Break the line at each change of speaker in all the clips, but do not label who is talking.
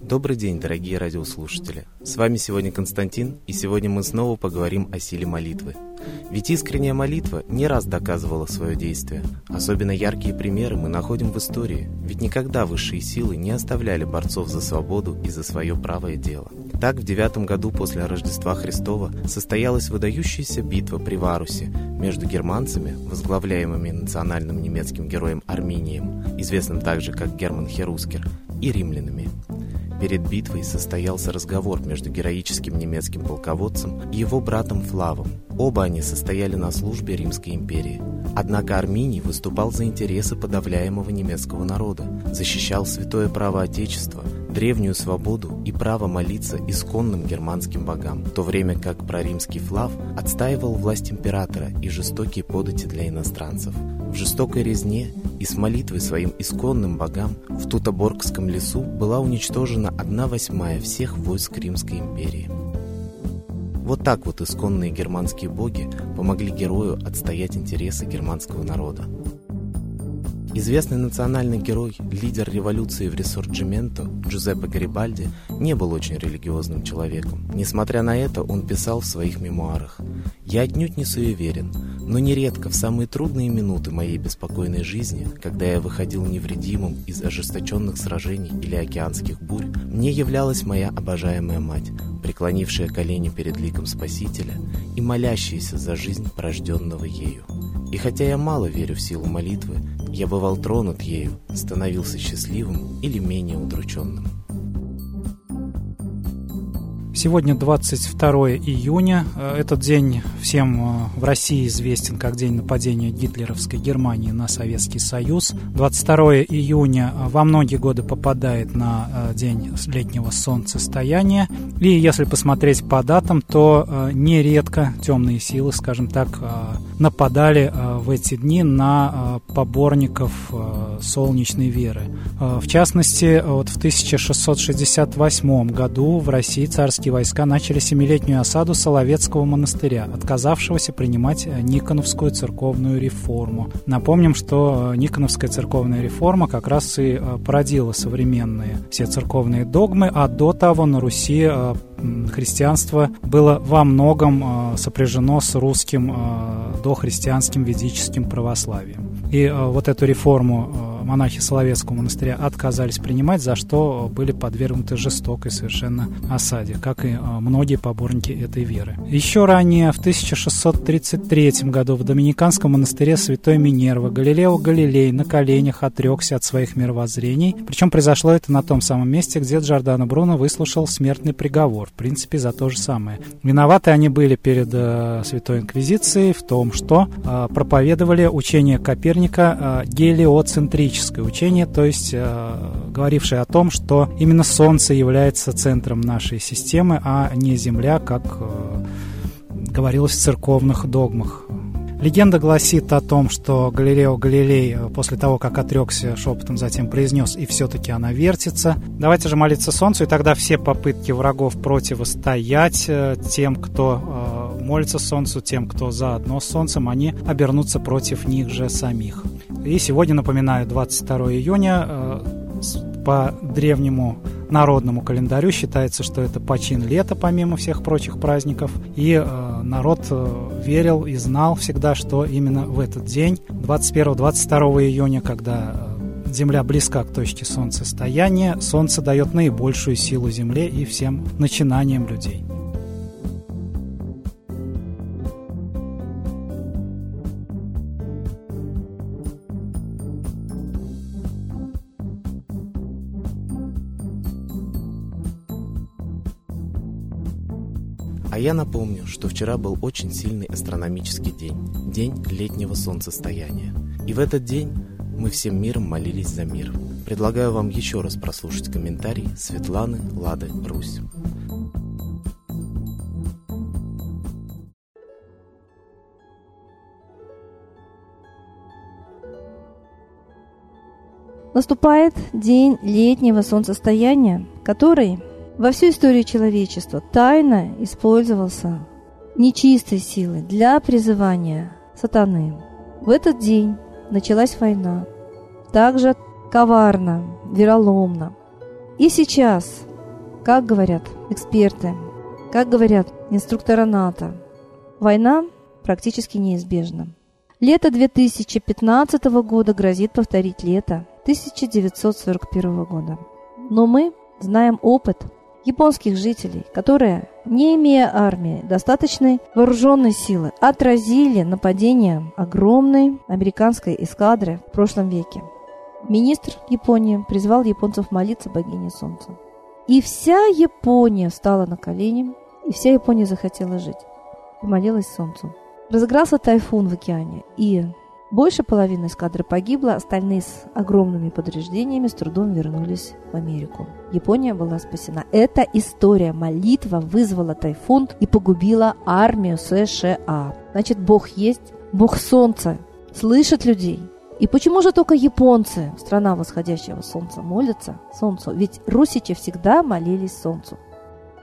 Добрый день, дорогие радиослушатели. С вами сегодня Константин, и сегодня мы снова поговорим о силе молитвы. Ведь искренняя молитва не раз доказывала свое действие. Особенно яркие примеры мы находим в истории, ведь никогда высшие силы не оставляли борцов за свободу и за свое правое дело. Так, в девятом году после Рождества Христова состоялась выдающаяся битва при Варусе между германцами, возглавляемыми национальным немецким героем Арминием, известным также как Герман Херускер, и римлянами. Перед битвой состоялся разговор между героическим немецким полководцем и его братом Флавом. Оба они состояли на службе Римской империи. Однако Арминий выступал за интересы подавляемого немецкого народа, защищал святое право Отечества, древнюю свободу и право молиться исконным германским богам, в то время как проримский Флав отстаивал власть императора и жестокие подати для иностранцев. В жестокой резне и с молитвой своим исконным богам в Тутоборгском лесу была уничтожена одна восьмая всех войск Римской империи. Вот так вот исконные германские боги помогли герою отстоять интересы германского народа. Известный национальный герой, лидер революции в Ресорджименто Джузеппе Гарибальди не был очень религиозным человеком. Несмотря на это, он писал в своих мемуарах «Я отнюдь не суеверен, но нередко в самые трудные минуты моей беспокойной жизни, когда я выходил невредимым из ожесточенных сражений или океанских бурь, мне являлась моя обожаемая мать, преклонившая колени перед ликом Спасителя и молящаяся за жизнь порожденного ею. И хотя я мало верю в силу молитвы, я бывал тронут ею, становился счастливым или менее удрученным.
Сегодня 22 июня. Э, этот день всем э, в России известен как день нападения гитлеровской Германии на Советский Союз. 22 июня э, во многие годы попадает на день летнего солнцестояния. И если посмотреть по датам, то нередко темные силы, скажем так, нападали в эти дни на поборников солнечной веры. В частности, вот в 1668 году в России царский российские войска начали семилетнюю осаду Соловецкого монастыря, отказавшегося принимать э, Никоновскую церковную реформу. Напомним, что э, Никоновская церковная реформа как раз и э, породила современные все церковные догмы, а до того на Руси христианство было во многом сопряжено с русским дохристианским ведическим православием. И вот эту реформу монахи Соловецкого монастыря отказались принимать, за что были подвергнуты жестокой совершенно осаде, как и э, многие поборники этой веры. Еще ранее, в 1633 году, в Доминиканском монастыре Святой Минерва Галилео Галилей на коленях отрекся от своих мировоззрений. Причем произошло это на том самом месте, где Джордано Бруно выслушал смертный приговор. В принципе, за то же самое. Виноваты они были перед э, Святой Инквизицией в том, что э, проповедовали учение Коперника э, гелиоцентрическое космическое учение, то есть э, говорившее о том, что именно Солнце является центром нашей системы, а не Земля, как э, говорилось в церковных догмах. Легенда гласит о том, что Галилео Галилей э, после того, как отрекся шепотом, затем произнес «и все-таки она вертится». Давайте же молиться Солнцу, и тогда все попытки врагов противостоять э, тем, кто э, молится Солнцу, тем, кто заодно с Солнцем, они обернутся против них же самих. И сегодня, напоминаю, 22 июня э, по древнему народному календарю считается, что это почин лета, помимо всех прочих праздников. И э, народ э, верил и знал всегда, что именно в этот день, 21-22 июня, когда Земля близка к точке солнцестояния, Солнце дает наибольшую силу Земле и всем начинаниям людей.
А я напомню, что вчера был очень сильный астрономический день, день летнего солнцестояния. И в этот день мы всем миром молились за мир. Предлагаю вам еще раз прослушать комментарий Светланы Лады Русь.
Наступает день летнего солнцестояния, который во всю историю человечества тайно использовался нечистой силы, для призывания сатаны. В этот день началась война. Также коварно, вероломно. И сейчас, как говорят эксперты, как говорят инструктора НАТО, война практически неизбежна. Лето 2015 года грозит повторить лето 1941 года. Но мы знаем опыт японских жителей, которые, не имея армии достаточной вооруженной силы, отразили нападение огромной американской эскадры в прошлом веке. Министр Японии призвал японцев молиться богине Солнца. И вся Япония встала на колени, и вся Япония захотела жить. И молилась Солнцу. Разыгрался тайфун в океане, и больше половины эскадры погибло, остальные с огромными повреждениями с трудом вернулись в Америку. Япония была спасена. Эта история, молитва вызвала тайфун и погубила армию США. Значит, Бог есть, Бог Солнца, слышит людей. И почему же только японцы, страна восходящего солнца, молятся солнцу? Ведь русичи всегда молились солнцу.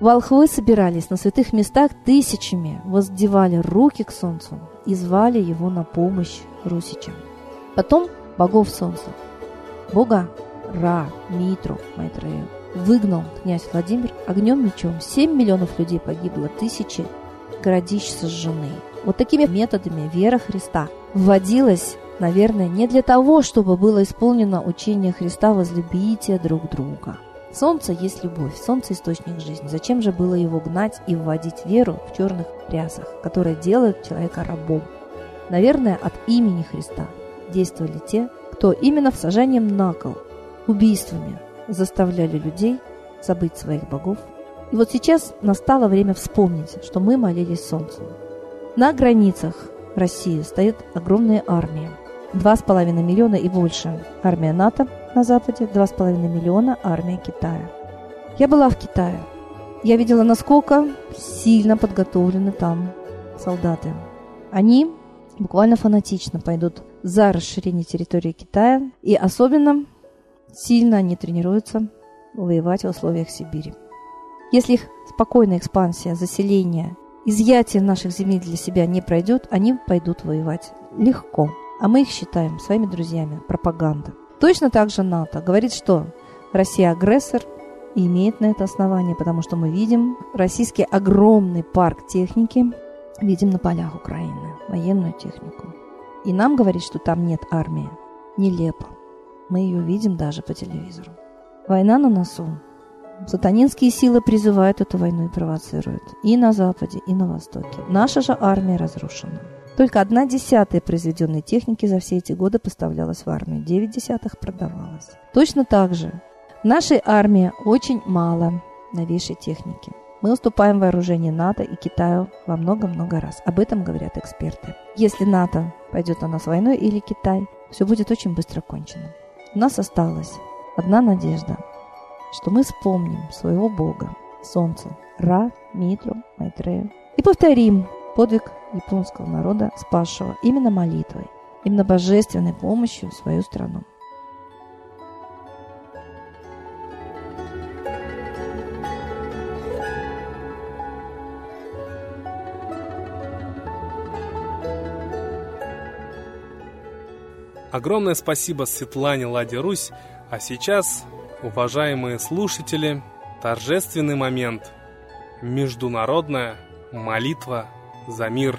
Волхвы собирались на святых местах тысячами, воздевали руки к солнцу и звали его на помощь русичам. Потом богов солнца, бога Ра, Митру, Майтрею, выгнал князь Владимир огнем мечом. 7 миллионов людей погибло, тысячи городищ сожжены. Вот такими методами вера Христа вводилась, наверное, не для того, чтобы было исполнено учение Христа «возлюбите друг друга», Солнце есть любовь, солнце – источник жизни. Зачем же было его гнать и вводить веру в черных рясах, которые делают человека рабом? Наверное, от имени Христа действовали те, кто именно в сажанием на кол, убийствами заставляли людей забыть своих богов. И вот сейчас настало время вспомнить, что мы молились солнцу. На границах России стоит огромная армия. Два с половиной миллиона и больше армия НАТО – на Западе, 2,5 миллиона армия Китая. Я была в Китае. Я видела, насколько сильно подготовлены там солдаты. Они буквально фанатично пойдут за расширение территории Китая, и особенно сильно они тренируются воевать в условиях Сибири. Если их спокойная экспансия, заселение, изъятие наших земель для себя не пройдет, они пойдут воевать легко. А мы их считаем своими друзьями. Пропаганда. Точно так же НАТО говорит, что Россия агрессор и имеет на это основание, потому что мы видим российский огромный парк техники, видим на полях Украины, военную технику. И нам говорит, что там нет армии, нелепо. Мы ее видим даже по телевизору. Война на носу. Сатанинские силы призывают эту войну и провоцируют. И на Западе, и на Востоке. Наша же армия разрушена. Только одна десятая произведенной техники за все эти годы поставлялась в армию, девять десятых продавалось. Точно так же в нашей армии очень мало новейшей техники. Мы уступаем вооружение НАТО и Китаю во много-много раз. Об этом говорят эксперты. Если НАТО пойдет на нас войной или Китай, все будет очень быстро кончено. У нас осталась одна надежда, что мы вспомним своего Бога, Солнце, Ра, Митру, Майтрею, и повторим подвиг японского народа, спасшего именно молитвой, именно божественной помощью свою страну.
Огромное спасибо Светлане Ладе Русь. А сейчас, уважаемые слушатели, торжественный момент. Международная молитва за мир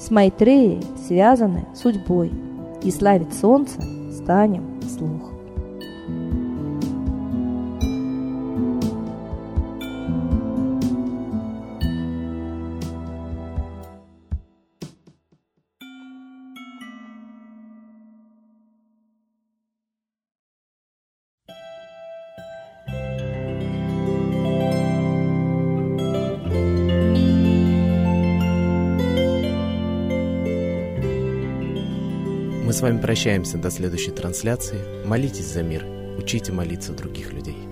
с Майтреей связаны судьбой, и славить солнце станем вслух.
Мы с вами прощаемся до следующей трансляции. Молитесь за мир, учите молиться других людей.